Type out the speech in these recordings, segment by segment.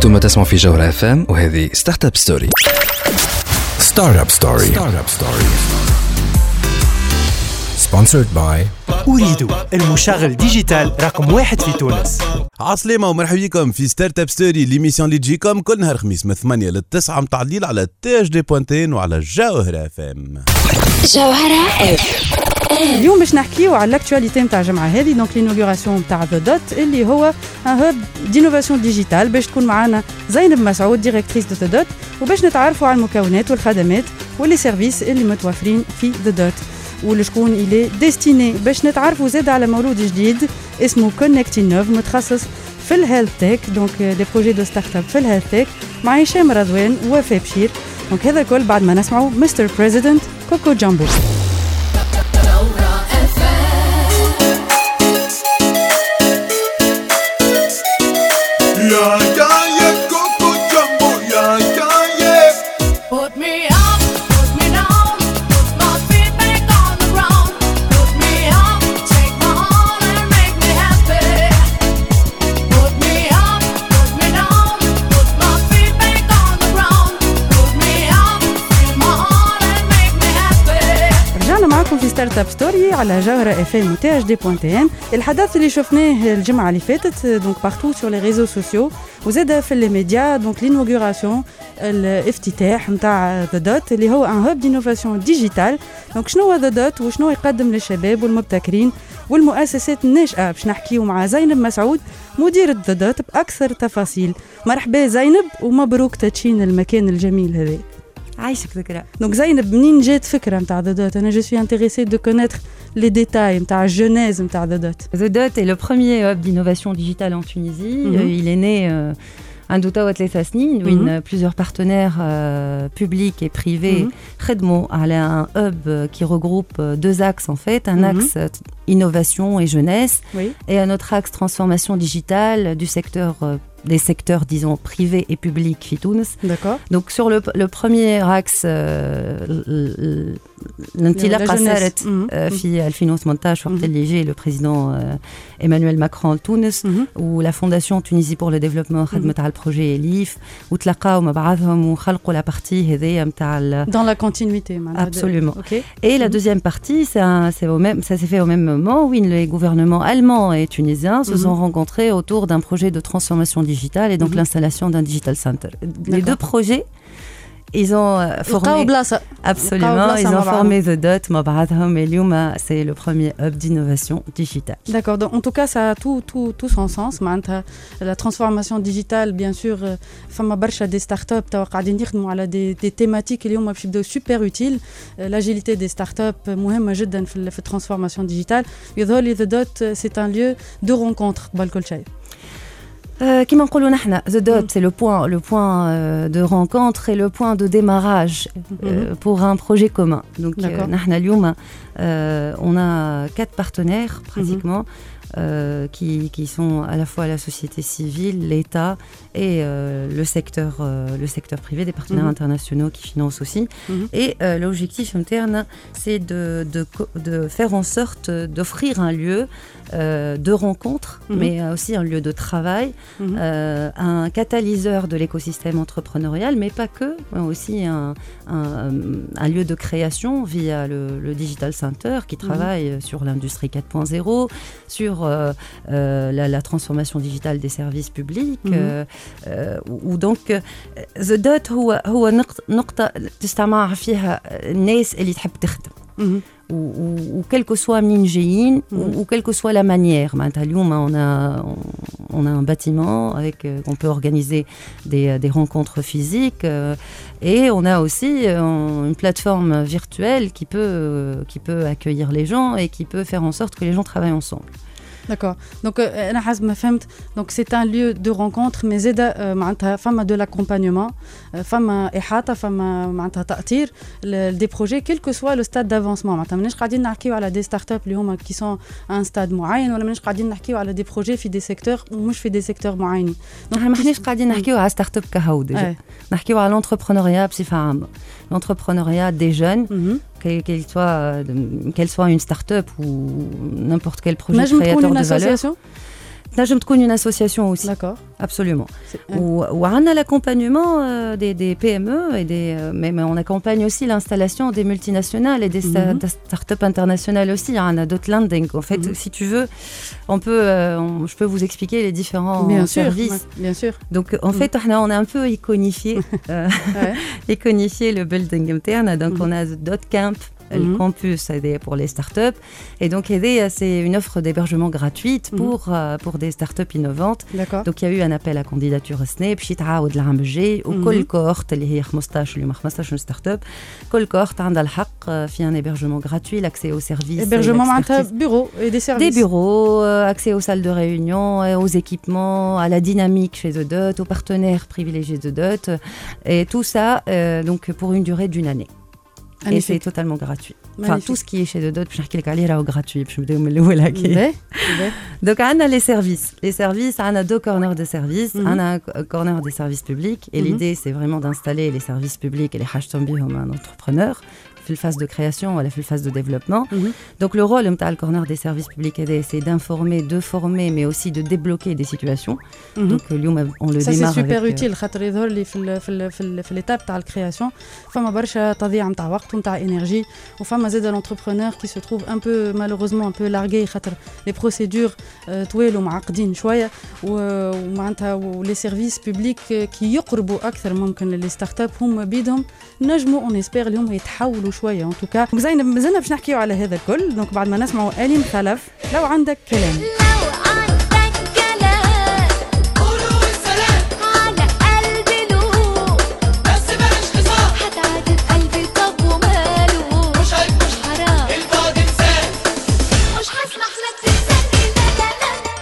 أنتم تسمعوا في جوهرة اف ام وهذه ستارت اب ستوري ستارت اب ستوري ستارت اب ستوري سبونسرد باي أريد المشغل ديجيتال رقم واحد في تونس. عسلامة ومرحبا بكم في ستارت اب ستوري ليميسيون اللي تجيكم كل نهار خميس من 8 ل 9 متاع الليل على تاج دي بوانتين وعلى جوهرة اف ام جوهرة اف اليوم باش نحكيو على الاكtualité نتاع الجمعة هذه دونك لينوغوراسيون نتاع ذا دوت اللي هو ان هوب دينوفاسيون ديجيتال باش تكون معنا زينب مسعود ديريكتريس دو ذا دوت وباش نتعرفوا على المكونات والخدمات واللي سيرفيس اللي متوفرين في ذا دوت والشكون إلي ديستيني باش نتعرفوا زاد على مولود جديد اسمه كونكتي نوف متخصص في الهيلث تيك دونك دي بروجي دو ستارت اب في الهيلث تيك مع هشام رضوان ووفاء بشير. دونك هذا الكل بعد ما نسمعوا مستر بريزيدنت كوكو جامبو. ستارت أب ستوري على جوهرة إف إم تي اش دي تي إن. الحدث اللي شفناه الجمعة اللي فاتت دونك بارتو سور لي ريزو سوسيو وزاد في لي ميديا دونك لينوغوراسيون الافتتاح نتاع ذا دوت اللي هو ان هوب دينوفاسيون ديجيتال دونك شنو هو ذا دوت وشنو يقدم للشباب والمبتكرين والمؤسسات الناشئة؟ باش نحكيو مع زينب مسعود مديرة ذا دوت بأكثر تفاصيل. مرحبا زينب ومبروك تدشين المكان الجميل هذا. عايشك ذكرى دونك زينب منين جات فكره نتاع ذا دوت انا جو سوي انتريسي دو كونيتر لي ديتاي نتاع الجينيز نتاع ذا دوت The Dot est le premier hub d'innovation digitale en Tunisie. Mhm. Euh, il est né euh, à Ndouta Sasni, où Mhm. une- plusieurs partenaires euh, publics et privés Mhm. Khedmo a un hub euh, qui regroupe euh, deux axes en fait, un Mhm. axe euh, t- innovation et jeunesse Oui. et un autre axe transformation digitale du secteur euh, des secteurs disons privés et publics Fitounes. D'accord. Donc sur le, le premier axe euh, الانطلاقه jeunesse. صارت Mhm. آه، في 2018 وقت Mhm. اللي جي لو بريزيدون ايمانويل ماكرون لتونس Mhm. ولا فونداسيون تونيزي بور لو ديفلوبمون خدمت على البروجي ليف وتلاقاو مع بعضهم وخلقوا لا بارتي هذيا نتاع ال- Dans la continuité, معناها. Absolument. Ok. Et la Mhm. deuxième partie, c'est un- c'est au même, ça s'est fait au même moment où les gouvernements allemands et tunisiens se Mhm. sont rencontrés autour d'un projet de transformation digitale et donc Mhm. l'installation d'un digital center. Les D'accord. deux projets, ils ont euh, لقاو formé بلاصه Absolument, بلاصة ils مع ont بعضهم. formé The Dot, مع بعضهم et اليوم c'est le premier hub d'innovation digitale. D'accord, donc en tout cas, ça a tout, tout, tout son sens. معناتها La transformation digitale, bien sûr, euh, فما برشا des startups توا قاعدين يخدموا على des, des thématiques اليوم باش يبداو super utiles. Euh, L'agilité des startups مهمة جدا في, ال- في الترانسفورماسيون ديجيتال. يظهر لي The Dot, euh, c'est un lieu de rencontre قبل كل شيء. Euh, كما نقولوا نحن The Dot, Mm. c'est le point, le point euh, de rencontre et le point de démarrage euh, pour un projet commun. Donc, euh, D'accord. نحن اليوم, euh, on a quatre partenaires pratiquement. euh, qui, qui sont à la fois la société civile, l'État et euh, le, secteur, euh, le secteur privé, des partenaires Mhm. internationaux qui financent aussi. Mhm. Et euh, l'objectif interne, c'est de, de, co- de faire en sorte d'offrir un lieu euh, de rencontre, Mhm. mais aussi un lieu de travail, Mhm. euh, un catalyseur de l'écosystème entrepreneurial, mais pas que, mais aussi un, un, un lieu de création via le, le Digital Center qui travaille sur l'industrie 4.0, sur euh, euh, la, la transformation digitale des services publics. Mhm. euh, euh, و دونك ذا دوت هو هو نقطة, نقطة تستمع فيها الناس اللي تحب تخدم ou, quel que soit Minjein, ou, mhm. ou, quelle que soit la manière. Bah, hein, on a, on a un bâtiment avec euh, on peut organiser des, euh, des rencontres physiques euh, et on a aussi une plateforme virtuelle qui peut, qui peut accueillir les gens et qui peut faire en sorte que les gens travaillent ensemble. D'accord. Donc, euh, أنا حسب ما فهمت donc c'est un lieu de rencontre mais زاد euh, معناتها فما de l'accompagnement euh, فما إحاطة فما معناتها تأطير ل- des projets quel que soit le stade d'avancement معناتها ماناش قاعدين نحكيو على des startups اللي هما qui sont à un stade معين ولا ماناش قاعدين نحكيو على des projets في des secteurs ومش في des secteurs معينين. Donc, نحن ما احناش قاعدين نحكيو على ستارت اب كهو ديجا Ouais. نحكيو على l'entrepreneuriat بصفة عامة l'entrepreneuriat des jeunes Mhm. quelle, qu'elle soit, euh, qu'elle soit une start-up ou n'importe quel projet créateur de valeur. association تنجم تكون une association aussi D'accord. absolument C'est- Ou, ou on a l'accompagnement euh, des, des PME et des, euh, mais, mais on accompagne aussi l'installation des multinationales et des, sta- Mhm. des startups internationales aussi. On a d'autres landing. En fait, Mhm. si tu veux, on peut, euh, on- je peux vous expliquer les différents Bien sûr. services. ouais, Bien sûr. Donc, en Mhm. fait, on a, on a un peu iconifié, euh, Ouais. iconifié le building interne. Donc, Mhm. on a Dot Camp, le mhm. campus pour les startups. Et donc, euh, c'est une offre d'hébergement gratuite mhm. pour, euh, pour des startups innovantes. Donc, il y a eu un appel à candidature Snape, Chita ou mhm. de ou Colcohort, les Hirmostache, le Marmastache, une startup. Colcohort, Andal Haq, euh, fait un hébergement gratuit, l'accès aux services. Hébergement, bureau et des services. Des bureaux, accès aux salles de réunion, aux équipements, à la dynamique chez The aux partenaires privilégiés de Dot. Et tout ça, donc, pour une durée d'une année. Et c'est totalement gratuit. Enfin, tout ce qui est chez Dodot, je suis gratuit. Je me Donc, on a les services. Les services, on a deux corners de services. Mm a un corner des services publics. Et mhm. l'idée, c'est vraiment d'installer les services publics et les hashtombis comme un entrepreneur في الphase de création ولا في الphase de développement. Mhm. Donc le rôle نتاع le corner des services publics aidés, c'est d'informer, de former, mais aussi de débloquer des situations. Mhm. Donc euh, اليوم on le Ça c'est démarre super avec, euh, utile خاطر يظهر لي في ال في ال في, ال في l'étape تاع الكرياسيون فما برشا تضييع نتاع وقت ونتاع انرجي وفما زاد l'entrepreneur qui se trouve un peu malheureusement un peu largué خاطر les procédures آه، طويل ومعقدين شويه و- ومعناتها ولي سيرفيس بوبليك كي يقربوا اكثر ممكن للي ستارت اب هم بيدهم نجموا اون اسبير اليوم يتحولوا شوية. ان توكا زينب مازلنا باش نحكيو على هذا الكل. دونك بعد ما نسمعوا أليم خلف لو عندك كلام.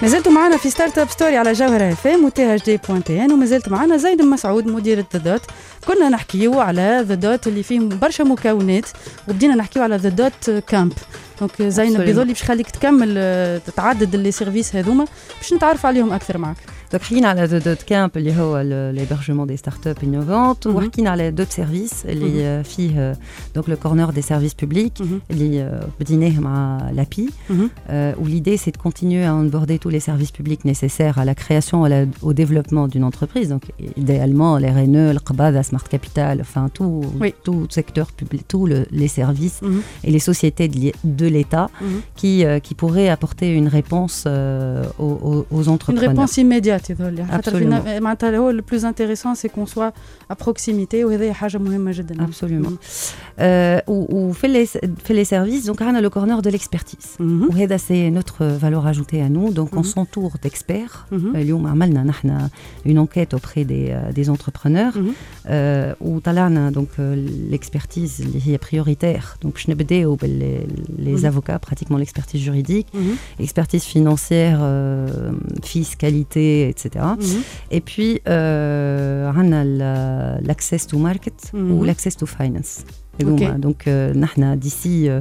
مازلتوا معنا في ستارت اب ستوري على جوهرة اف ام وتي اتش دي بوينت ان ومازلت معنا زيد مسعود مدير الدوت كنا نحكيو على ذا دوت اللي فيه برشا مكونات وبدينا نحكيو على ذا دوت كامب دونك زينب. بيظل باش خليك تكمل آه، تعدد اللي سيرفيس هذوما باش نتعرف عليهم أكثر معك Donc حكينا على The Dot Camp اللي هو ال- l'hébergement des startups innovantes Mhm. وحكينا على دوت سيرفيس اللي آه، فيه آه، donc le corner des services publics مهم. اللي آه، بديناه مع l'API مهم. euh, où l'idée c'est de continuer à onboarder tous les services publics nécessaires à la création et à la- au développement d'une entreprise. Donc idéalement les RNE, le QBA, la Smart Capital, enfin tout, Oui. tout secteur public, tous le- les services Mhm. et les sociétés de, l'I- de l'État Mhm. qui, euh, qui pourraient apporter une réponse euh, aux, aux- aux Une entrepreneurs. réponse immédiate يظهر لي خاطر Absolument. فينا- معناتها هو le plus intéressant c'est qu'on soit à proximité وهذه حاجة مهمة جدا Absolument. Euh, ou, ou fait, les, fait les services, donc on a le corner de l'expertise. مهم. وهذا c'est notre valeur ajoutée à nous donc on Mhm. s'entoure d'experts مهم. اليوم عملنا نحن une enquête auprès des, euh, des entrepreneurs Mhm. euh, وطلعنا donc euh, l'expertise اللي هي prioritaire donc باش نبداو بال les Mhm. avocats pratiquement l'expertise juridique مهم. marché, etc. Mm -hmm. Et puis, euh, on a l'access to market mm -hmm. ou l'access to finance. Okay. Donc, euh, d'ici... Euh,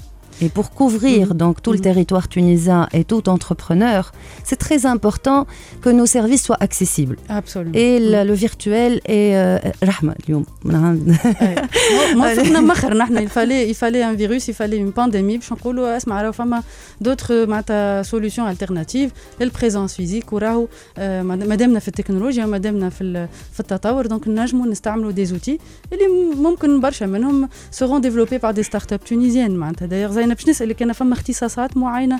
Et pour couvrir Mhm. donc tout le Mhm. territoire tunisien et tout entrepreneur, c'est très important que nos services soient accessibles. ابسولومون Et le, le virtuel est euh, رحمة اليوم موافقنا مخر نحن يفالي يفالي ان فيروس يفالي اون بانديمي باش نقولوا اسمع راهو فما دوتر معناتها سوليوشن التيرناتيف للبريزونس فيزيك وراهو آه، مادامنا في التكنولوجيا ومادامنا في ال- في التطور دونك نجموا نستعملوا دي زوتي اللي م- ممكن برشا منهم سيرون ديفلوبي بار دي ستارت اب تونيزيان معناتها دايوغ زينب باش نسألك كان فما اختصاصات معينة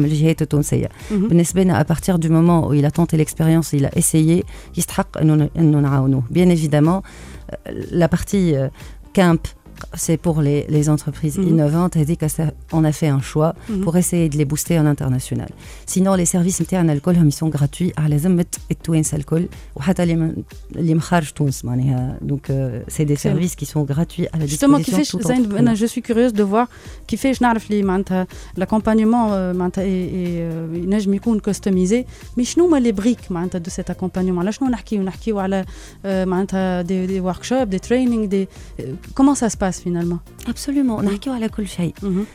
من الجهات التونسيه مهم. بالنسبه لنا à partir du moment où il a tenté l'expérience il a essayé يستحق انه انه نعاونوه bien évidemment euh, la partie euh, camp c'est pour les, les entreprises Mhm. innovantes هذيك ça- on a fait un choix Mhm. pour essayer de les booster en international sinon les services نتاعنا الكلهم ils sont gratuits على ذمه التوانسه الكل وحتى اللي من اللي من خارج تونس معناها donc euh, c'est des Excellent. services qui sont gratuits à la Justement, disposition كيفاش de tout زين entrepreneur. انا جو سوي كوريوز دو فوار كيفاش نعرف لي معناتها لاكومبانيمون معناتها ي- ي- ينجم يكون كوستوميزي مي شنو هما لي بريك معناتها دو سيت اكومبانيمون على شنو نحكيو نحكيو على آه، معناتها دي دي ورك شوب دي ترينينغ دي كومون سا سباس فينالمون absolument نحكيو على كل شيء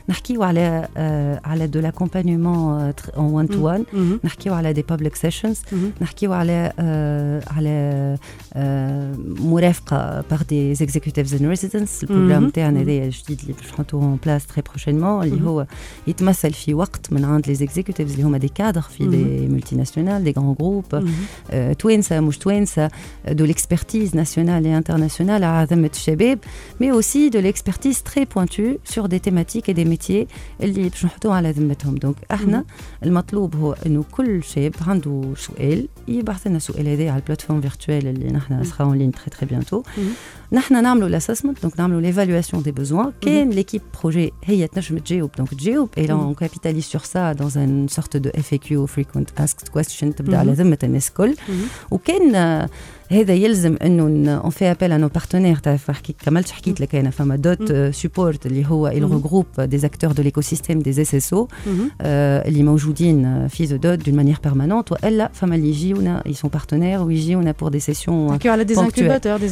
نحكيو على آه، على de l'accompagnement euh, en one to one نحكيو على des public sessions نحكيو على آه، على آه، مرافقه par des executives in residence البروجرام مهم. تاعنا مهم. هذايا الجديد اللي باش نحطوه en place très prochainement اللي مهم. هو يتمثل في وقت من عند les executives اللي هما des cadres في des multinationales des grands groupes آه، توانسه مش توانسه de l'expertise nationale et internationale على ذمه الشباب mais aussi de l'expertise très pointue sur des thématiques et des métiers اللي باش نحطوه على ذمتهم دونك احنا المطلوب هو انه كل شاب عنده سؤال يبعث لنا السؤال هذا على البلاتفورم فيرتوال اللي نحن سخا اون لين تري تري بيانتو نحن نعملوا الاسسمنت دونك نعملوا ليفالواسيون دي بوزوان كان ليكيب بروجي هي تنجم تجاوب دونك تجاوب et là on capitalise sur ça dans une sorte de FAQ frequent asked question تبدا على ذمه الناس الكل وكان آه، هذا يلزم انه اون في ابل انو بارتنير تعرف حكيت كملتش حكيت لك انا فما دوت سبورت اللي هو il regroupe des acteurs de l'écosystème des SSO آه، اللي موجودين في ذا دوت d'une manière permanente والا فما اللي يجيونا ils sont partenaires ويجيونا pour des sessions نحكيو على دي ponctuelles. انكوباتور دي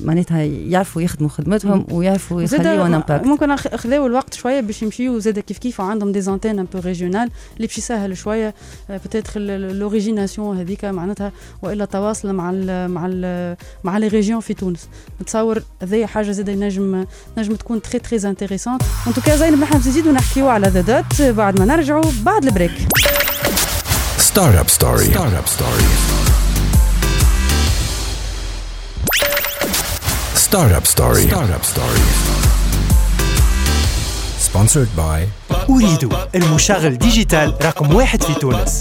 معناتها يعرفوا يخدموا خدمتهم ويعرفوا يخليوا ان امباكت ممكن خذاو الوقت شوية باش يمشيو زاد كيف كيف وعندهم دي زانتين ان بو ريجيونال اللي باش يسهل شوية بتاتر لوريجيناسيون هذيك معناتها وإلا التواصل مع ال مع ال مع لي ريجيون في تونس. نتصور هذه حاجة زاد ينجم نجم تكون تري تري انتريسونت ان توكا زين نحن نزيدوا نحكيو على ذا دوت بعد ما نرجعوا بعد البريك. Startup Story. ستارت اب ستوري ستارت اب ستوري سبونسرد باي أريد المشغل ديجيتال رقم واحد في تونس.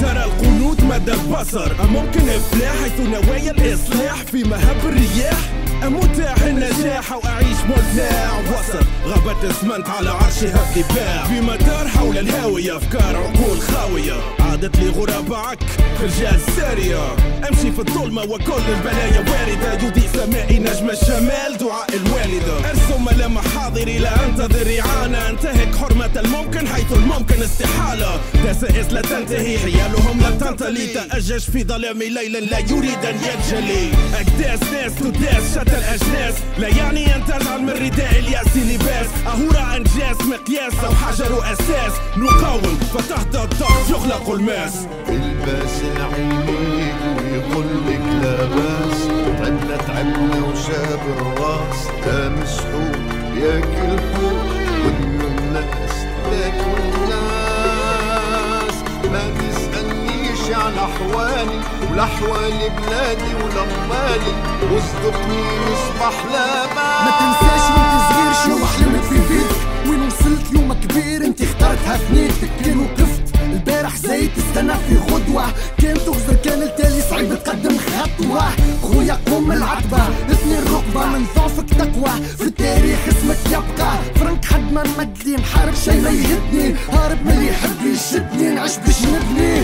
ترى القنوط مدى البصر. ممكن افلاح حيث نوايا الإصلاح في مهب الرياح؟ امتاح النجاح واعيش مرتاح وسط. غابة اسمنت على عرشها الدباع في مدار حول الهاوية أفكار عقول خاوية. عادت لي غرباء في رجال سارية امشي في الظلمة وكل البلايا واردة. يضيء سمائي نجم الشمال دعاء الوالدة. أرسم ملامح حاضري لا أنتظر إعانة. انتهك حرمة الممكن حيث الممكن استحالة. دسائس لا تنتهي حيالهم لا تنتلي تأجج في ظلام ليل لا يريد أن ينجلي اكداس ناس تداس شتى الأجناس. لا يعني أن تجعل من رداء الياس لباس. اهورا انجاز مقياس أو حجر أساس. نقاوم فتحت الضغط يغلق الماس. الباس. العينيك ويقول لك لا باس. تعبنا تعبنا وشاب الراس. لا مسحوق ياكل فوق وانه الناس تاكل الناس. ما تسألنيش عن أحوالي ولا أحوال بلادي ولا أمالي. واصدقني نصبح لا ما تنساش وانت صغير شنو حلمت في بيتك وين وصلت يوم كبير؟ انت اخترتها في نيتك. كان وقفت البارح زي تستنى في غدوة. كان تغزر كان التالي صعيب تقدم خطوة. خويا قوم العتبة اثني الركبة من ضعفك تقوى. في التاريخ اسمك يبقى. فرنك حد ما نمد لي نحارب شي ما يهدني. هارب من اللي يحب يشدني نعيش باش نبني.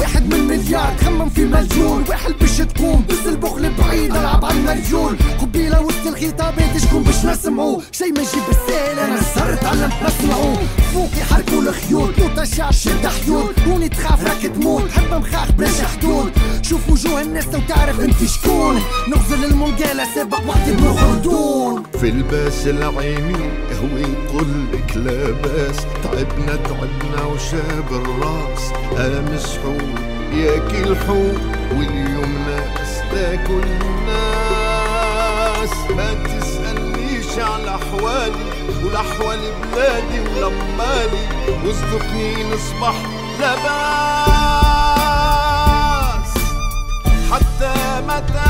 واحد من مليار خمم في مليون. واحد باش تكون بس البخل بعيد العب على المليون قبيلة وسط الخطابات شكون باش نسمعو. شي ما يجيب بالسهل أنا صرت تعلمت نسمعو. فوق يحركوا الخيوط لوطا الشعب شد حيوط وني تخاف راك تموت حبة مخاخ بلاش حدود. شوف وجوه الناس لو تعرف أنت شكون. نغزل المنقالة سابق وقت ابن خلدون في الباس العيني هو يقول لك لا باس تعبنا تعبنا وشاب الراس. امسحوق ياكل الحوت واليمنى تاكل الناس. ما تسألنيش على أحوالي ولا أحوال بلادي ولا مالي واصدقني نصبح لباس. حتى متى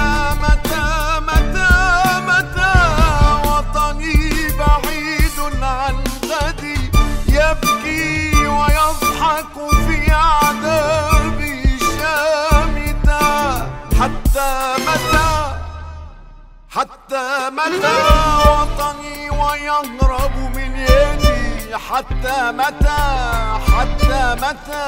حتى متى وطني ويهرب من يدي. حتى متى حتى متى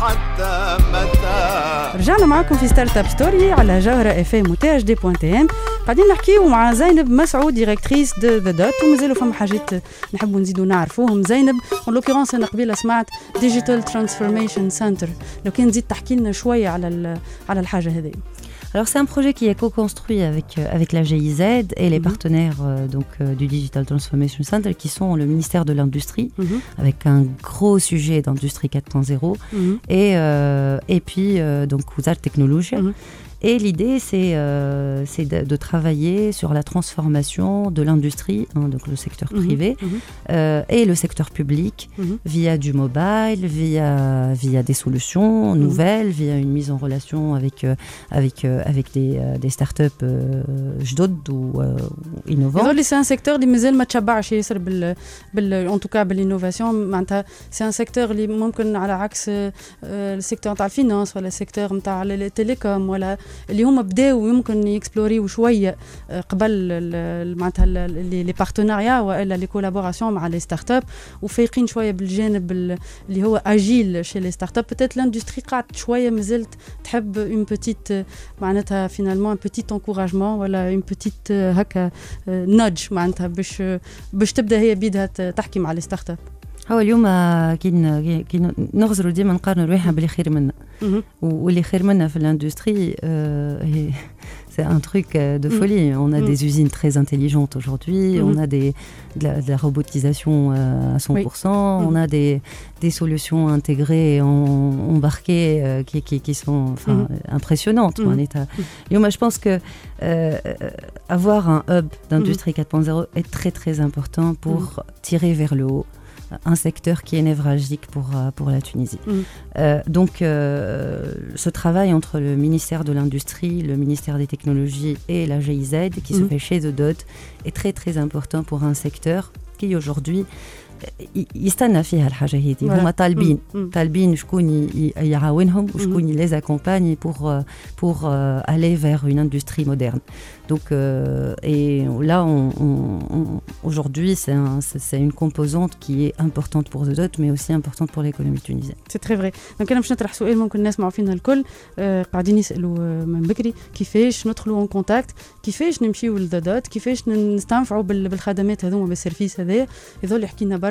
حتى متى. رجعنا معاكم في ستارت اب ستوري على جوهرة اف ام وتي اش دي بوان تي ان قاعدين نحكيو مع زينب مسعود ديريكتريس دو ذا دوت ومازالوا فما حاجات نحبوا نزيدوا نعرفوهم. زينب اون لوكيرونس أنا قبيلة سمعت ديجيتال ترانسفورميشن سنتر لو كان تزيد تحكي لنا شوية على على الحاجة هذه. Alors c'est un projet qui est co-construit avec, euh, avec la GIZ et les Mhm. partenaires euh, donc, euh, du Digital Transformation Center qui sont le ministère de l'Industrie Mhm. avec un gros sujet d'industrie 4.0 Mhm. et, euh, et puis donc Wizard Technologie. Et l'idée, c'est euh, de, travailler sur la transformation de l'industrie, hein, donc le secteur mhm. privé, mhm. Euh, et le secteur public, mhm. via du mobile, via, des solutions nouvelles, via une mise en relation avec, euh, des, des startups jdodes ou, innovantes. C'est un secteur qui en tout cas l'innovation. C'est un secteur qui, à l'axe, le secteur de la finance, le secteur de la télécom, اللي هما بداو يمكن يكسبلوريو شوية آه، قبل معناتها لي بارتناريا والا لي كولابوراسيون مع لي ستارت اب وفايقين شوية بالجانب ال- اللي هو اجيل شي لي ستارت اب بتيت لاندستري قاعد شوية مازالت تحب اون بوتيت معناتها فينالمون ان بوتيت انكوراجمون ولا اون بوتيت هكا نادج معناتها باش باش تبدأ هي بيدها تحكي مع لي ستارت اب هو اليوم آه، كي ن- كي ن- نغزروا ديما نقارنوا رويحنا باللي خير منا مهم. و- واللي خير منا في الاندستري c'est un truc euh, de Mm. folie. On a Mm. des usines très intelligentes aujourd'hui, Mhm. on a des, de, la, de la robotisation euh, à 100%, on a des, des solutions intégrées, en- embarquées euh, qui, qui, qui sont enfin, Mhm. impressionnantes. Mhm. En état. Et moi, je pense que euh, euh, avoir un hub d'industrie 4.0 est très très important pour tirer vers le haut un secteur qui est névralgique pour, euh, pour la Tunisie. Mhm. Euh, donc, euh, ce travail entre le ministère de l'Industrie, le ministère des Technologies et la GIZ, qui se Mhm. fait chez The Dot, est très très important pour un secteur qui aujourd'hui يستنى فيها الحاجه هذه Voilà. هما طالبين Mm, mm. طالبين شكون ي- ي- يعاونهم وشكون Mhm. les accompagne pour euh, pour euh, aller vers une industrie moderne donc euh, et là on, on- on- aujourd'hui c'est un- c'est c'est une composante qui est importante pour The Dot mais aussi importante pour l'économie tunisienne سي تري فري دونك انا باش نطرح سؤال ممكن الناس معوا فينا الكل آه قاعدين يسالوا آه من بكري كيفاش ندخلوا اون كونتاكت كيفاش نمشيو للدادات كيفاش نستنفعوا بال- بالخدمات هذوما بالسيرفيس هذايا يظل يحكي لنا برشا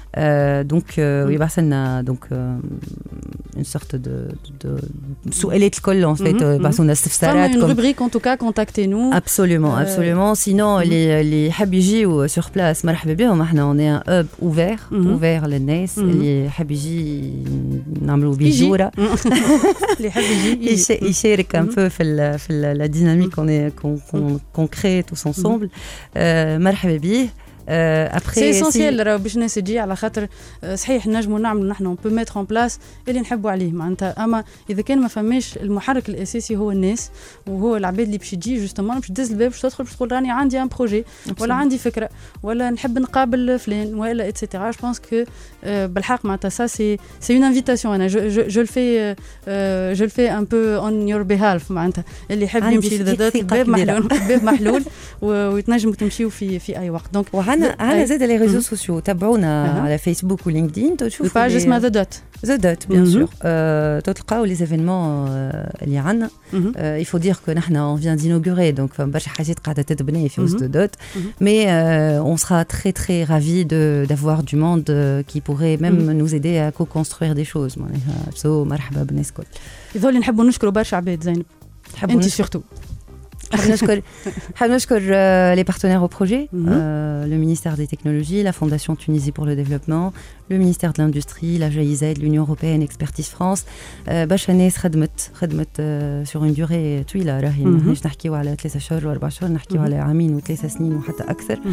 thedot.tn مهم. Euh, donc euh, Mm. ويبعث لنا donc euh, une sorte de, de سؤالات الكل en fait Mhm, euh, mhm. يبعثوا لنا Femme, استفسارات une comme rubrique en tout cas, contactez-nous. Absolument, Euh, absolument. Sinon, mhm. les, les يحب يجيو sur place مرحبا بهم احنا on est un hub ouvert Mhm. ouvert للناس Mhm. اللي يحب يجي نعملوا يجي. بيجوره اللي يحب يجي يش- يجي. يشارك un Mhm. peu في ال في ال- la dynamique qu'on est qu'on qu'on qu'on crée tous ensemble Euh, مرحبا بيه Après, سي اسونسيال باش الناس تجي على خاطر آه، صحيح نجموا نعملوا نحن اون بو ميتر اون بلاس اللي نحبوا عليه. معناتها أما إذا كان ما فماش المحرك الأساسي هو الناس وهو العباد اللي باش تجي جوستومون باش تدز الباب باش تدخل باش تقول راني عندي ان بروجي ولا عندي فكرة ولا نحب نقابل فلان ولا اتسيتيرا جو بونس كو بالحق معناتها سا سي سي اون انفيتاسيون أنا جو الفي جو الفي ان بو اون يور بيهالف معناتها. اللي يحب يمشي الباب. محلول الباب محلول و- ويتنجموا تمشيوا في في أي وقت. دونك وعنا عنا أي. زاد لي ريزو مهم. سوسيو تابعونا أها. على فيسبوك ولينكدين تشوفوا الباج اسمها ذا دوت ذا دوت بيان مهم. سور تلقاو لي زيفينمون اللي عندنا مهم. il faut dire que نحن on vient d'inaugurer donc فما برشا حاجات قاعده تتبني في وسط Mhm. دوت Mhm. mais euh, on sera très très ravis de d'avoir du monde euh, qui pourrait même Mhm. nous aider à co-construire des choses معناها so مرحبا بالناس الكل يظل نحبوا نشكروا برشا عباد زينب نحبوا انت نشكر- les partenaires au projet Mhm. euh, le ministère des technologies la Fondation Tunisie pour le développement le ministère de l'industrie la GIZ l'Union européenne Expertise France euh, برشا ناس خدمت خدمت euh, sur une durée طويله راهي Mhm. ماهيش نحكيو على ثلاثة اشهر واربع اشهر نحكيو Mhm. على عامين وثلاثة سنين وحتى اكثر Mhm.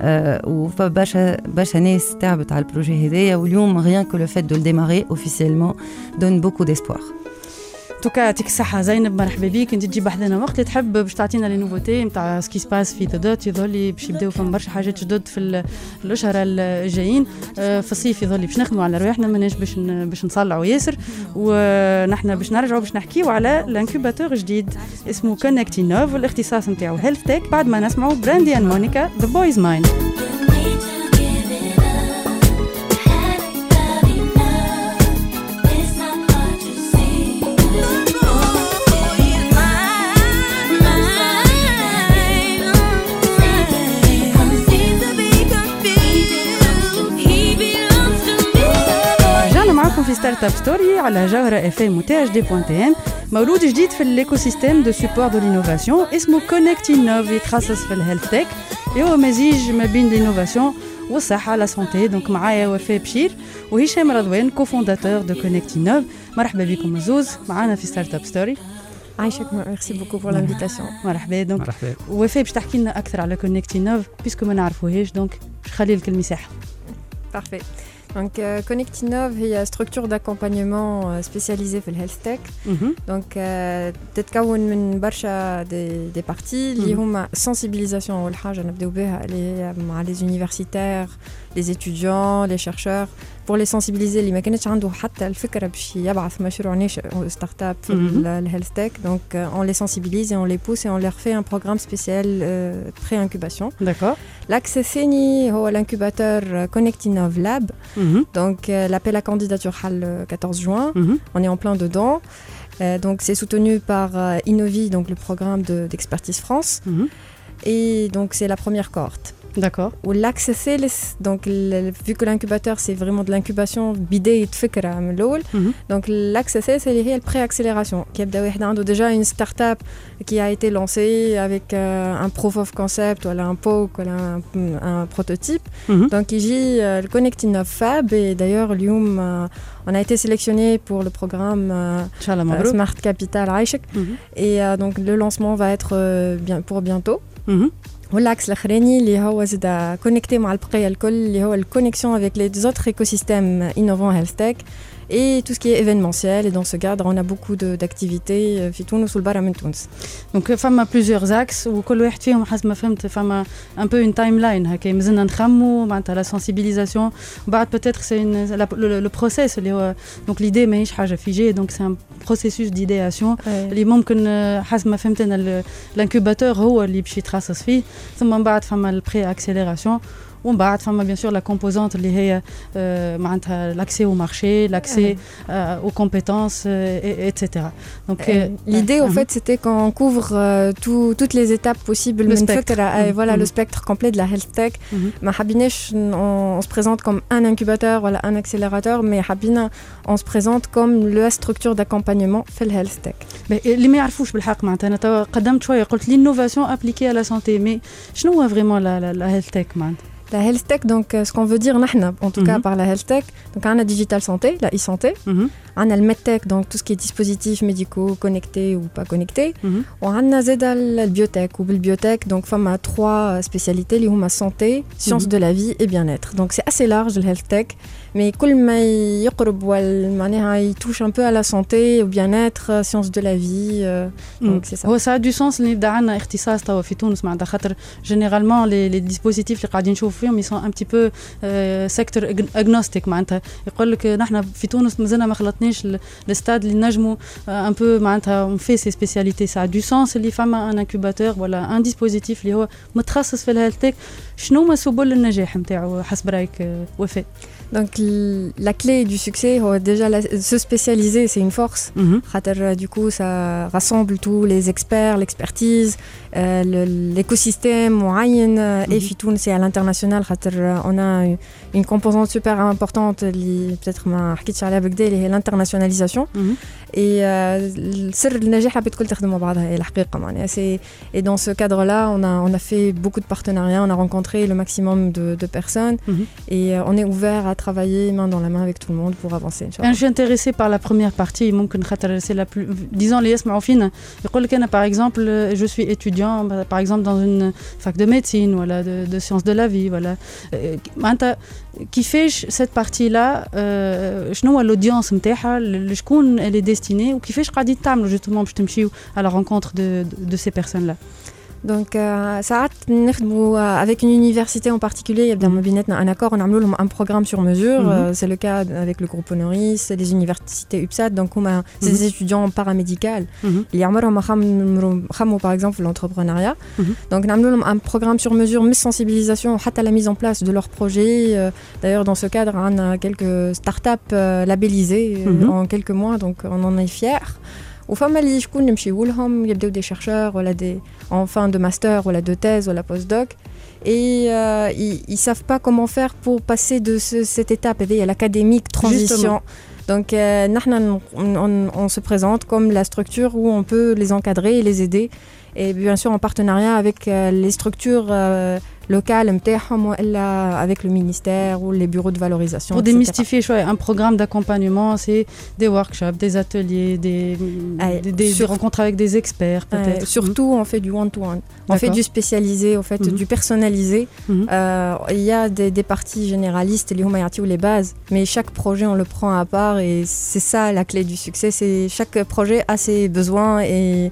euh, وبرشا برشا ناس تعبت على البروجي هذايا واليوم rien que le fait de le démarrer officiellement donne beaucoup d'espoir توكا يعطيك الصحة زينب مرحبا بيك انت تجي بحذنا وقت اللي تحب باش تعطينا لي نوفوتي نتاع سكي سباس في تدوت يظهر لي باش يبداو فما برشا حاجات جدد في ال- الأشهر الجايين. آه، في الصيف يظهر لي باش نخدموا على رواحنا ماناش باش باش نصلعوا ياسر. ونحن باش نرجعوا باش نحكيو على الانكوباتور جديد اسمه كونكتي نوف والاختصاص نتاعو هيلث تك بعد ما نسمعوا براندي اند مونيكا ذا بويز مايند في ستارت اب ستوري على جوهرة اف ام وتي اش دي بوان تي ام مولود جديد في الايكو سيستيم دو سيبور دو لينوفاسيون اسمه كونكتي نوف يتخصص في الهيلث تك اللي هو مزيج ما بين لينوفاسيون والصحة لا سونتي دونك معايا وفاء بشير وهشام رضوان كوفونداتور دو كونكتي نوف مرحبا بكم الزوز معانا في ستارت اب ستوري عايشك ميرسي بوكو بور لانفيتاسيون مرحبا. دونك مرحبا. وفاء باش تحكي لنا أكثر على كونكتي نوف بيسكو ما نعرفوهاش دونك باش نخلي لك المساحة Parfait. Donc, euh, Connectinov هي structure d'accompagnement euh, spécialisée في الهيلث تك مهم. دونك euh, تتكون من برشا دي, دي بارتي اللي مهم. هما sensibilisation اول حاجه نبداو بها اللي هي مع les universitaires les étudiants les chercheurs pour les sensibiliser اللي ما كانتش عنده حتى الفكره باش يبعث مشروع ناشئ ستارت اب في مهم. الهيلث تك دونك on les sensibilise et on les pousse et on leur fait un programme spécial euh, pré-incubation داكور L'axe CENI هو l'incubateur Connectinov Lab. مهم. Donc euh, l'appel à candidature HAL le 14 juin. مهم. On est en plein dedans. Euh, donc c'est soutenu par euh, Innovi, donc le programme de- d'expertise France. مهم. Et donc c'est la première cohorte. D'accord. Ou l'axe donc vu que l'incubateur c'est vraiment de l'incubation bidée et de hein, mhm. donc l'axe CLS c'est lié à la préaccélération. Qui a déjà une start-up qui a été lancée avec euh, un proof of concept, ou un POC, ou un, prototype. Mhm. Donc il y a euh, le Connecting of Fab et d'ailleurs Lium, euh, on a été sélectionné pour le programme Smart Capital Aishek mhm. et donc le lancement va être pour bientôt مهم. والعكس الاخراني اللي هو زاد كونكتي مع البقيه الكل اللي هو الكونيكسيون avec les autres écosystèmes innovants health tech et tout ce qui est événementiel et dans ce cadre on a beaucoup de- d'activités euh, في تونس والبرا من تونس دونك فما بليزيور اكس وكل واحد فيهم حسب ما فهمت فما ان بو اون تايم لاين هكا مازلنا نخمو معناتها لا سونسيبيليزاسيون بعد بوتيتر سي لو بروسيس اللي هو دونك ليدي ماهيش حاجه فيجي دونك سي ان بروسيسوس ديدياسيون اللي ممكن آه، حسب ما فهمت انا الانكوباتور هو اللي باش يتخصص فيه ثم من بعد فما البري اكسيليراسيون ومن بعد فما بيان سور لا كومبوزونت اللي هي آه، معناتها لاكسي au marché l'accès euh, aux compétences euh, et- etc donc Euh, euh, L'idée, au mhm. fait, c'était qu'on couvre euh, tout- toutes les étapes possibles. Le من spectre. فكرة- euh, Mhm. Voilà, le Mhm. spectre complet de la health tech. Mhm. ما حبيناش ن- on, on se présente comme un incubateur ou un accélérateur, mais حبينا on se présente comme la structure d'accompagnement في le health tech. Mais اللي ما يعرفوش بالحق معناتها انا توا قدمت شويه قلت l'innovation appliquée à la santé mais شنو هو فريمون لا لا, لا health tech معناتها la health tech, donc euh, ce qu'on veut dire, en tout cas mhm. par la health tech, donc on a digital santé, la e-santé. Mhm On a le medtech, donc tout ce qui est dispositifs médicaux connectés ou pas connectés. Mhm. On a زاد le biotech ou le biotech, donc femme a trois spécialités, les ma santé, sciences Mhm. de la vie et bien-être. Donc c'est assez large le health tech, mais كل ما يقرب وال- معناها il touche un peu à la santé, au bien-être, sciences de la vie. euh, donc c'est ça. هو سا دو سونس اللي يبدا عندنا اختصاص توا في تونس معناتها خاطر جينيرالمون لي لي ديسبوزيتيف اللي قاعدين نشوفوا فيهم يسون ان بتي بو سيكتور اجنوستيك معناتها يقول لك نحن في تونس مازلنا ما خلطناش الستاد اللي نجموا ان بو معناتها اون في سي سبيسياليتي سا دو سونس اللي فما ان انكوباتور ولا ان ديسبوزيتيف اللي هو متخصص في الهيلث تك شنو هما سبل النجاح نتاعو حسب رايك آه، وفاء Donc la clé du succès, déjà se spécialiser, c'est une force. Mm. Du coup, ça rassemble tous les experts, l'expertise, euh, l'écosystème, mm et mhm. Fitoun, c'est à l'international. On a une, composante super importante, peut-être l'internationalisation. Mm -hmm. Et euh, et dans ce cadre-là, on a, on a fait beaucoup de partenariats, on a rencontré le maximum de, de personnes mhm. et on est ouvert à travailler main dans la main avec tout le monde pour avancer. Je suis intéressée par la première partie, la plus... disons les fine. par exemple, euh, je suis étudiant, bah, par exemple dans une fac de médecine, voilà, de, sciences de la vie, voilà. Euh, qui fait cette partie-là, euh, je l'audience, elle est destinée, ou qui fait je justement, je à la rencontre de ces personnes-là. Donc, euh, ça a avec une université en particulier, il y a Mhm. bien un accord, on a amené un programme sur mesure. Mhm. euh, c'est le cas avec le groupe Honoris, les universités UPSAT, donc on a c'est des étudiants paramédicaux. Il y a un par exemple l'entrepreneuriat. Mhm. Donc, on a amené un programme sur mesure, mais sensibilisation à la mise en place de leurs projets. Euh, D'ailleurs, dans ce cadre, on a quelques startups euh, labellisées euh, Mhm. en quelques mois, donc on en est fiers. وفما اللي شكون نمشيو لهم يبداو دي شيرشور ولا دي en fin de master ولا de thèse ولا postdoc et euh, ils, ils savent pas comment faire pour passer de ce- cette étape à l'académique transition. Justement. Donc euh, نحنا on, on- on se présente comme la structure où on peut les encadrer et les aider et bien sûr en partenariat avec euh, les structures euh, local avec le ministère ou les bureaux de valorisation. Pour démystifier un programme d'accompagnement, c'est des workshops, des ateliers, des, ah, des, rencontres avec des experts peut-être. surtout, on fait du one-to-one. On fait du spécialisé, en fait, mhm. du personnalisé. Mhm. Euh, il y a des, parties généralistes, les humayati ou les bases, mais chaque projet, on le prend à part et c'est ça la clé du succès. C'est chaque projet a ses besoins et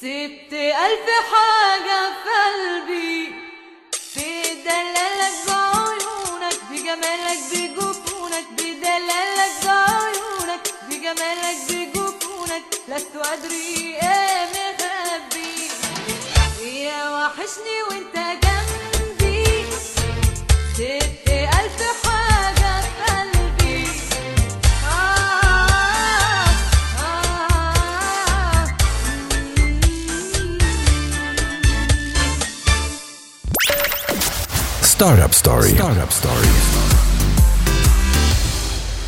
ست ألف حاجة في قلبي. بدلالك بعيونك بجمالك بجفونك بدلالك بعيونك بجمالك بجفونك. لست أدري إيه مخبي. يا وحشني وأنت جنبي. ست ستارت اب ستوري ستارت اب ستوري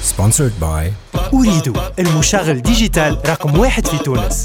سبونسرد باي أريد المشغل ديجيتال رقم واحد في تونس.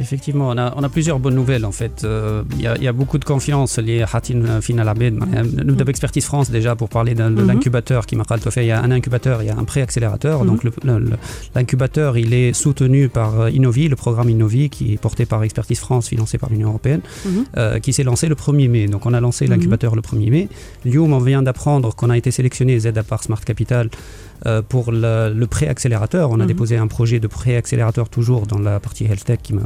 Effectivement, on a, on a plusieurs bonnes nouvelles en fait. Euh, Il y, a- il y a beaucoup de confiance liée à Hatin Final Abed. Nous avons Expertise France déjà pour parler d'un- de Mhm. l'incubateur qui m'a fait. Il y a un incubateur, il y a un préaccélérateur. Mhm. Donc l'incubateur, il est soutenu par euh, Innovi, le programme Innovi qui est porté par Expertise France, financé par l'Union Européenne, Mhm. euh, qui s'est lancé le 1er mai. Donc on a lancé l'incubateur le 1er mai. Lyon, on vient d'apprendre qu'on a été sélectionné Z à part Smart Capital euh, pour le, pré-accélérateur, on a mhm. déposé un projet de pré-accélérateur toujours dans la partie health tech qui m'a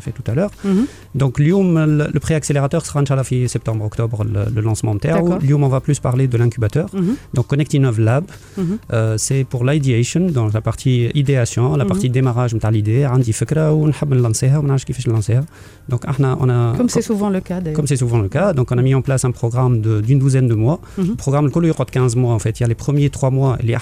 fait tout à l'heure. Mhm. Donc, le, pré-accélérateur sera, Inch'Allah, septembre-octobre, le, lancement en terre. Lyon, on va plus parler de l'incubateur. Mhm. Donc, Connect Innov Lab, euh, c'est pour l'ideation, donc la partie idéation, la partie démarrage de l'idée. Donc, on a, comme c'est souvent le cas. Comme c'est souvent le cas. Donc, on a mis en place un programme d'une douzaine de mois. Le programme, le 15 mois en fait. Il y a les premiers trois mois, les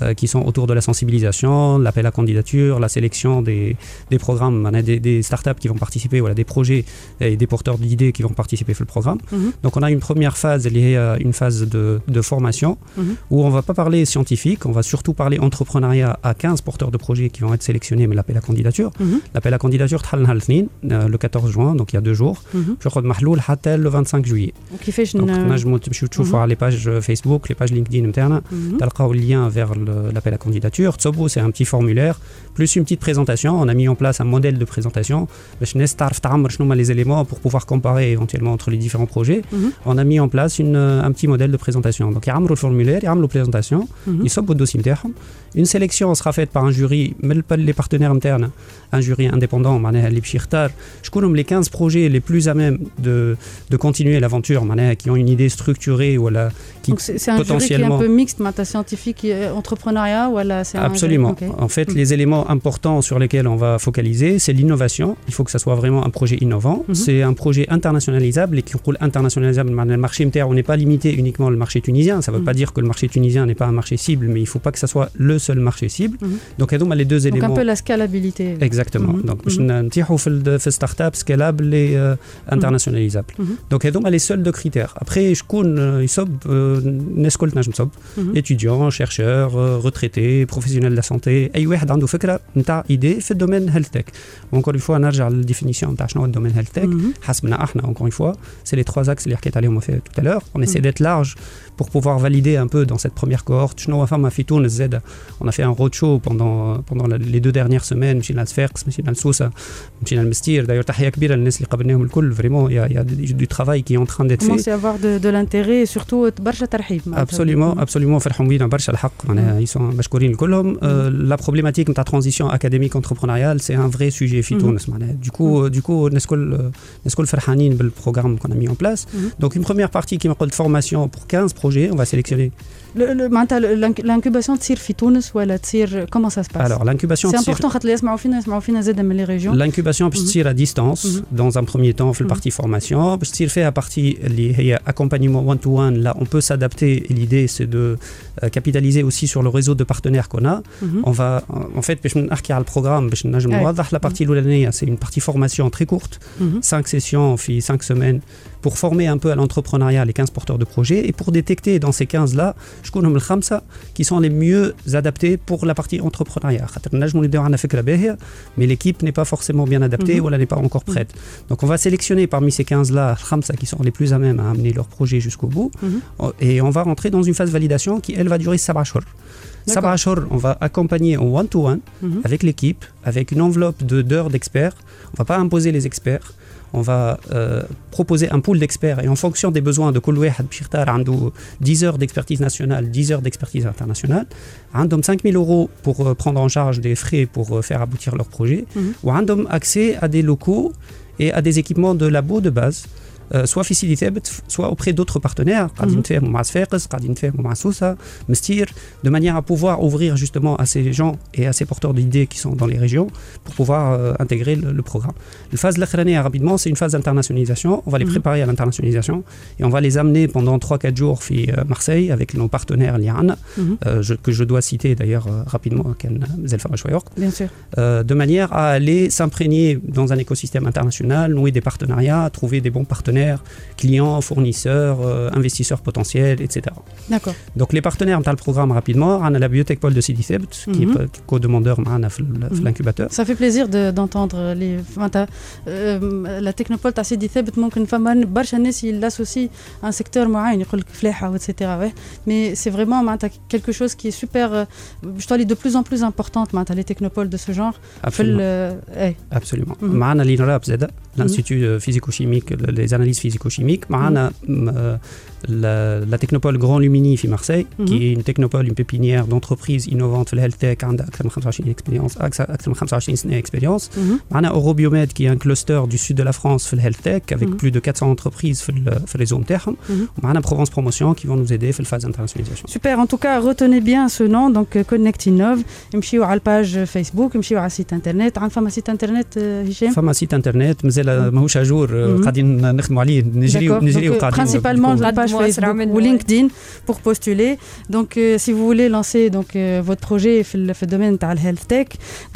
euh, qui sont autour de la sensibilisation, l'appel à candidature, la sélection des, des programmes, hein, des, des, startups qui vont participer, voilà, des projets et des porteurs d'idées qui vont participer sur le programme. Donc on a une première phase liée à euh, une phase de, de formation où on ne va pas parler scientifique, on va surtout parler entrepreneuriat à 15 porteurs de projets qui vont être sélectionnés, mais l'appel à candidature. L'appel à candidature, euh, le 14 juin, donc il y a deux jours, je crois que le 25 juillet. Donc, on a, je les pages Facebook, les pages LinkedIn, etc le lien vers l'appel à candidature. Tsobo, c'est un petit formulaire, plus une petite présentation. On a mis en place un modèle de présentation. les éléments pour pouvoir comparer éventuellement entre les différents projets. Mhm. On a mis en place un petit modèle de présentation. Donc, il y a le formulaire, il y a la présentation, mhm. il y a le dossier. Une sélection sera faite par un jury, les partenaires internes, un jury indépendant, je connais les 15 projets les plus à même de, de continuer l'aventure, qui ont une idée structurée, ou la, qui c'est un potentiellement... qui est un peu mixte, maintenant scientifique, euh, entrepreneuriat, ou la, c'est Absolument. En fait, mm. les éléments importants sur lesquels on va focaliser, c'est l'innovation. Il faut que ça soit vraiment un projet innovant. Mm-hmm. C'est un projet internationalisable et qui roule internationalisable. Le marché interne, on n'est pas limité uniquement au marché tunisien. Ça ne veut mm. pas dire que le marché tunisien n'est pas un marché cible, mais il ne faut pas que ça soit le seul marché cible. Mhm. Donc, ils ont les deux éléments. Donc, un peu la scalabilité. Exactement. Mhm. Donc, mhm. je start-up scalable et euh, internationalisable. Donc, ils ont les seuls deux critères. Après, je connais, euh, ils sont, euh, étudiants, chercheurs, retraités, professionnels de la santé. Et ils ont une idée, fait domaine health tech. Encore une fois, on a la définition de domaine health tech. Encore une fois, c'est les trois axes les on fait tout à l'heure. On essaie d'être large pour pouvoir valider un peu dans cette première cohorte. Je n'en femme à Fitoun Z On a fait un roadshow pendant pendant la- les deux dernières semaines. مشينا لسفاقس, مشينا لسوسه, مشينا لمستير. D'ailleurs تحيه كبيره للناس اللي قابلناهم الكل. Vraiment, il y a, il y a du, du travail qui est en train d'être fait. commence à avoir de, de l'intérêt et surtout برشا ترحيب معناتها. Absolument, absolument فرحوا بينا برشا الحق معناها ils sont مشكورين الكلهم Euh, la problématique نتاع transition académique entrepreneuriale c'est un vrai sujet في Mhm. تونس معناها du coup du coup الناس الكل الناس الكل فرحانين بالبروغرام qu'on a mis en place Mhm. donc une première partie qui m'appelle formation pour 15 projets on va sélectionner Le- le- معناتها الانك- l'incubation تصير في تونس ولا تصير comment ça se passe alors l'incubation C'est تصير- important خاطر اللي يسمعوا فينا يسمعوا فينا زاد من les régions. L'incubation باش Mhm. تصير à distance Mhm. dans un premier temps في Mhm. البارتي formation باش تصير فيها partie اللي هي accompagnement one to one là on peut s'adapter et l'idée c'est de euh, capitaliser aussi sur le réseau de partenaires qu'on a Mhm. on va en fait باش نحكي على البروغرام باش نجم Ouais. نوضح la partie الاولانيه c'est une partie formation très courte Mhm. 5 sessions في 5 semaines pour former un peu à l'entrepreneuriat les 15 porteurs de projets et pour détecter dans ces 15-là, je connais Khamsa qui sont les mieux adaptés pour la partie entrepreneuriat. Mais l'équipe n'est pas forcément bien adaptée mhm. ou elle n'est pas encore prête. Mhm. Donc on va sélectionner parmi ces 15-là, Khamsa qui sont les plus à même à amener leur projet jusqu'au bout mhm. et on va rentrer dans une phase de validation qui, elle, va durer 7 jours. Sabachor, on va accompagner en one-to-one avec l'équipe, avec une enveloppe de d'heures d'experts. On va pas imposer les experts on va euh, proposer un pool d'experts et en fonction des besoins de Koloué Hadbchirtar, 10 heures d'expertise nationale, 10 heures d'expertise internationale, ont 5000 euros pour euh, prendre en charge des frais pour euh, faire aboutir leur projet, mm ou accès à des locaux et à des équipements de labo de base. Euh, soit facilité soit auprès d'autres partenaires mhm. de manière à pouvoir ouvrir justement à ces gens et à ces porteurs d'idées qui sont dans les régions pour pouvoir euh, intégrer le, programme. La phase de la rapidement, c'est une phase d'internationalisation. On va les mhm. préparer à l'internationalisation et on va les amener pendant 3-4 jours à euh, Marseille avec nos partenaires l'IRAN, mhm. que je dois citer d'ailleurs rapidement, Bien de manière à aller s'imprégner dans un écosystème international, nouer des partenariats, trouver des bons partenaires clients, fournisseurs, euh, investisseurs potentiels, etc. D'accord. Donc les partenaires dans le programme rapidement, on a la bibliothèque Paul de Sidi Sebt, qui Mhm. est co-demandeur معنا في ال- في Mhm. l'incubateur. Ça fait plaisir de- d'entendre les معناتها آه، la technopole تاع سيدي ثابت ممكن فما برشا ناس يلاسوسي ان سيكتور معين يقول لك فلاحه واتسيتيرا مي سي فريمون معناتها quelque chose qui est super euh, باش تولي de plus en plus importante معناتها les technopoles de ce genre في Absolument. ال- اي Absolument. Mhm. معنا l'INRAP زاد l'Institut physico-chimique, les analyses physico-chimiques. معنا euh, la, la technopole Grand Lumini في Marseille, qui Mhm. est une technopole, une pépinière d'entreprises innovantes في الهيلث تك عندها أكثر من 25 expérience أكثر من 25 سنة expérience. Mhm. معنا Eurobiomed qui est un cluster du sud de la France في الهيلث تك avec Mhm. plus de 400 entreprises في ال- في الريزو نتاعهم. Mhm. ومعنا Provence Promotion qui vont nous aider في الphase d'internationalisation. Super, en tout cas, retenez bien ce nom, donc euh, Connect Innov. امشيو على الباج فيسبوك امشيو على السيت انترنت عن فما سيت انترنت آه، هشام فما سيت انترنت مازال ماهوش اجور Mhm. قاعدين نخدموا عليه نجريو D'accord. نجريو Donc, euh, قاعدين principalement la page Moi, Facebook Sramen, ou ouais. LinkedIn pour postuler. Donc, euh, si vous voulez lancer donc euh, votre projet في ال- في الدومين تاع الهيلث تك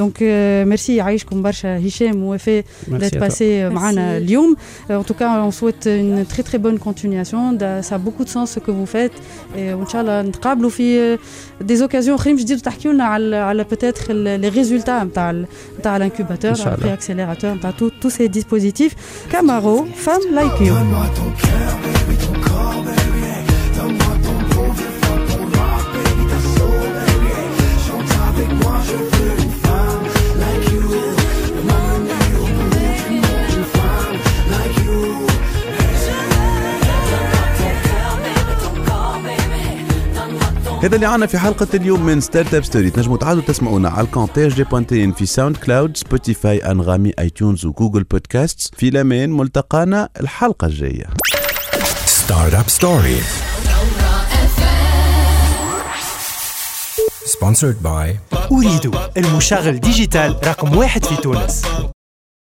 donc euh, merci يعيشكم برشا هشام ووفاء Merci d'être à toi. passé euh, معنا Merci. اليوم. Euh, En tout cas, on souhaite une très très bonne continuation. Da- Ça a beaucoup de sens ce que vous faites. Et وإن شاء الله نتقابلوا في euh, des occasions أخرين جديد وتحكيوا لنا على على peut-être ال- les résultats نتاع ال- نتاع l'incubateur, إن شاء الله. le accélérateur, نتاع tous tous ces dispositifs. Camaro, femme like you. هذا اللي عنا في حلقة اليوم من ستارت اب ستوري تنجموا تعادوا تسمعونا على الكونتاج دي بوانتين في ساوند كلاود سبوتيفاي أنغامي اي تيونز وجوجل بودكاست في الامان ملتقانا الحلقة الجاية. Startup Story. Sponsored by أريد المشغل ديجيتال رقم واحد في تونس.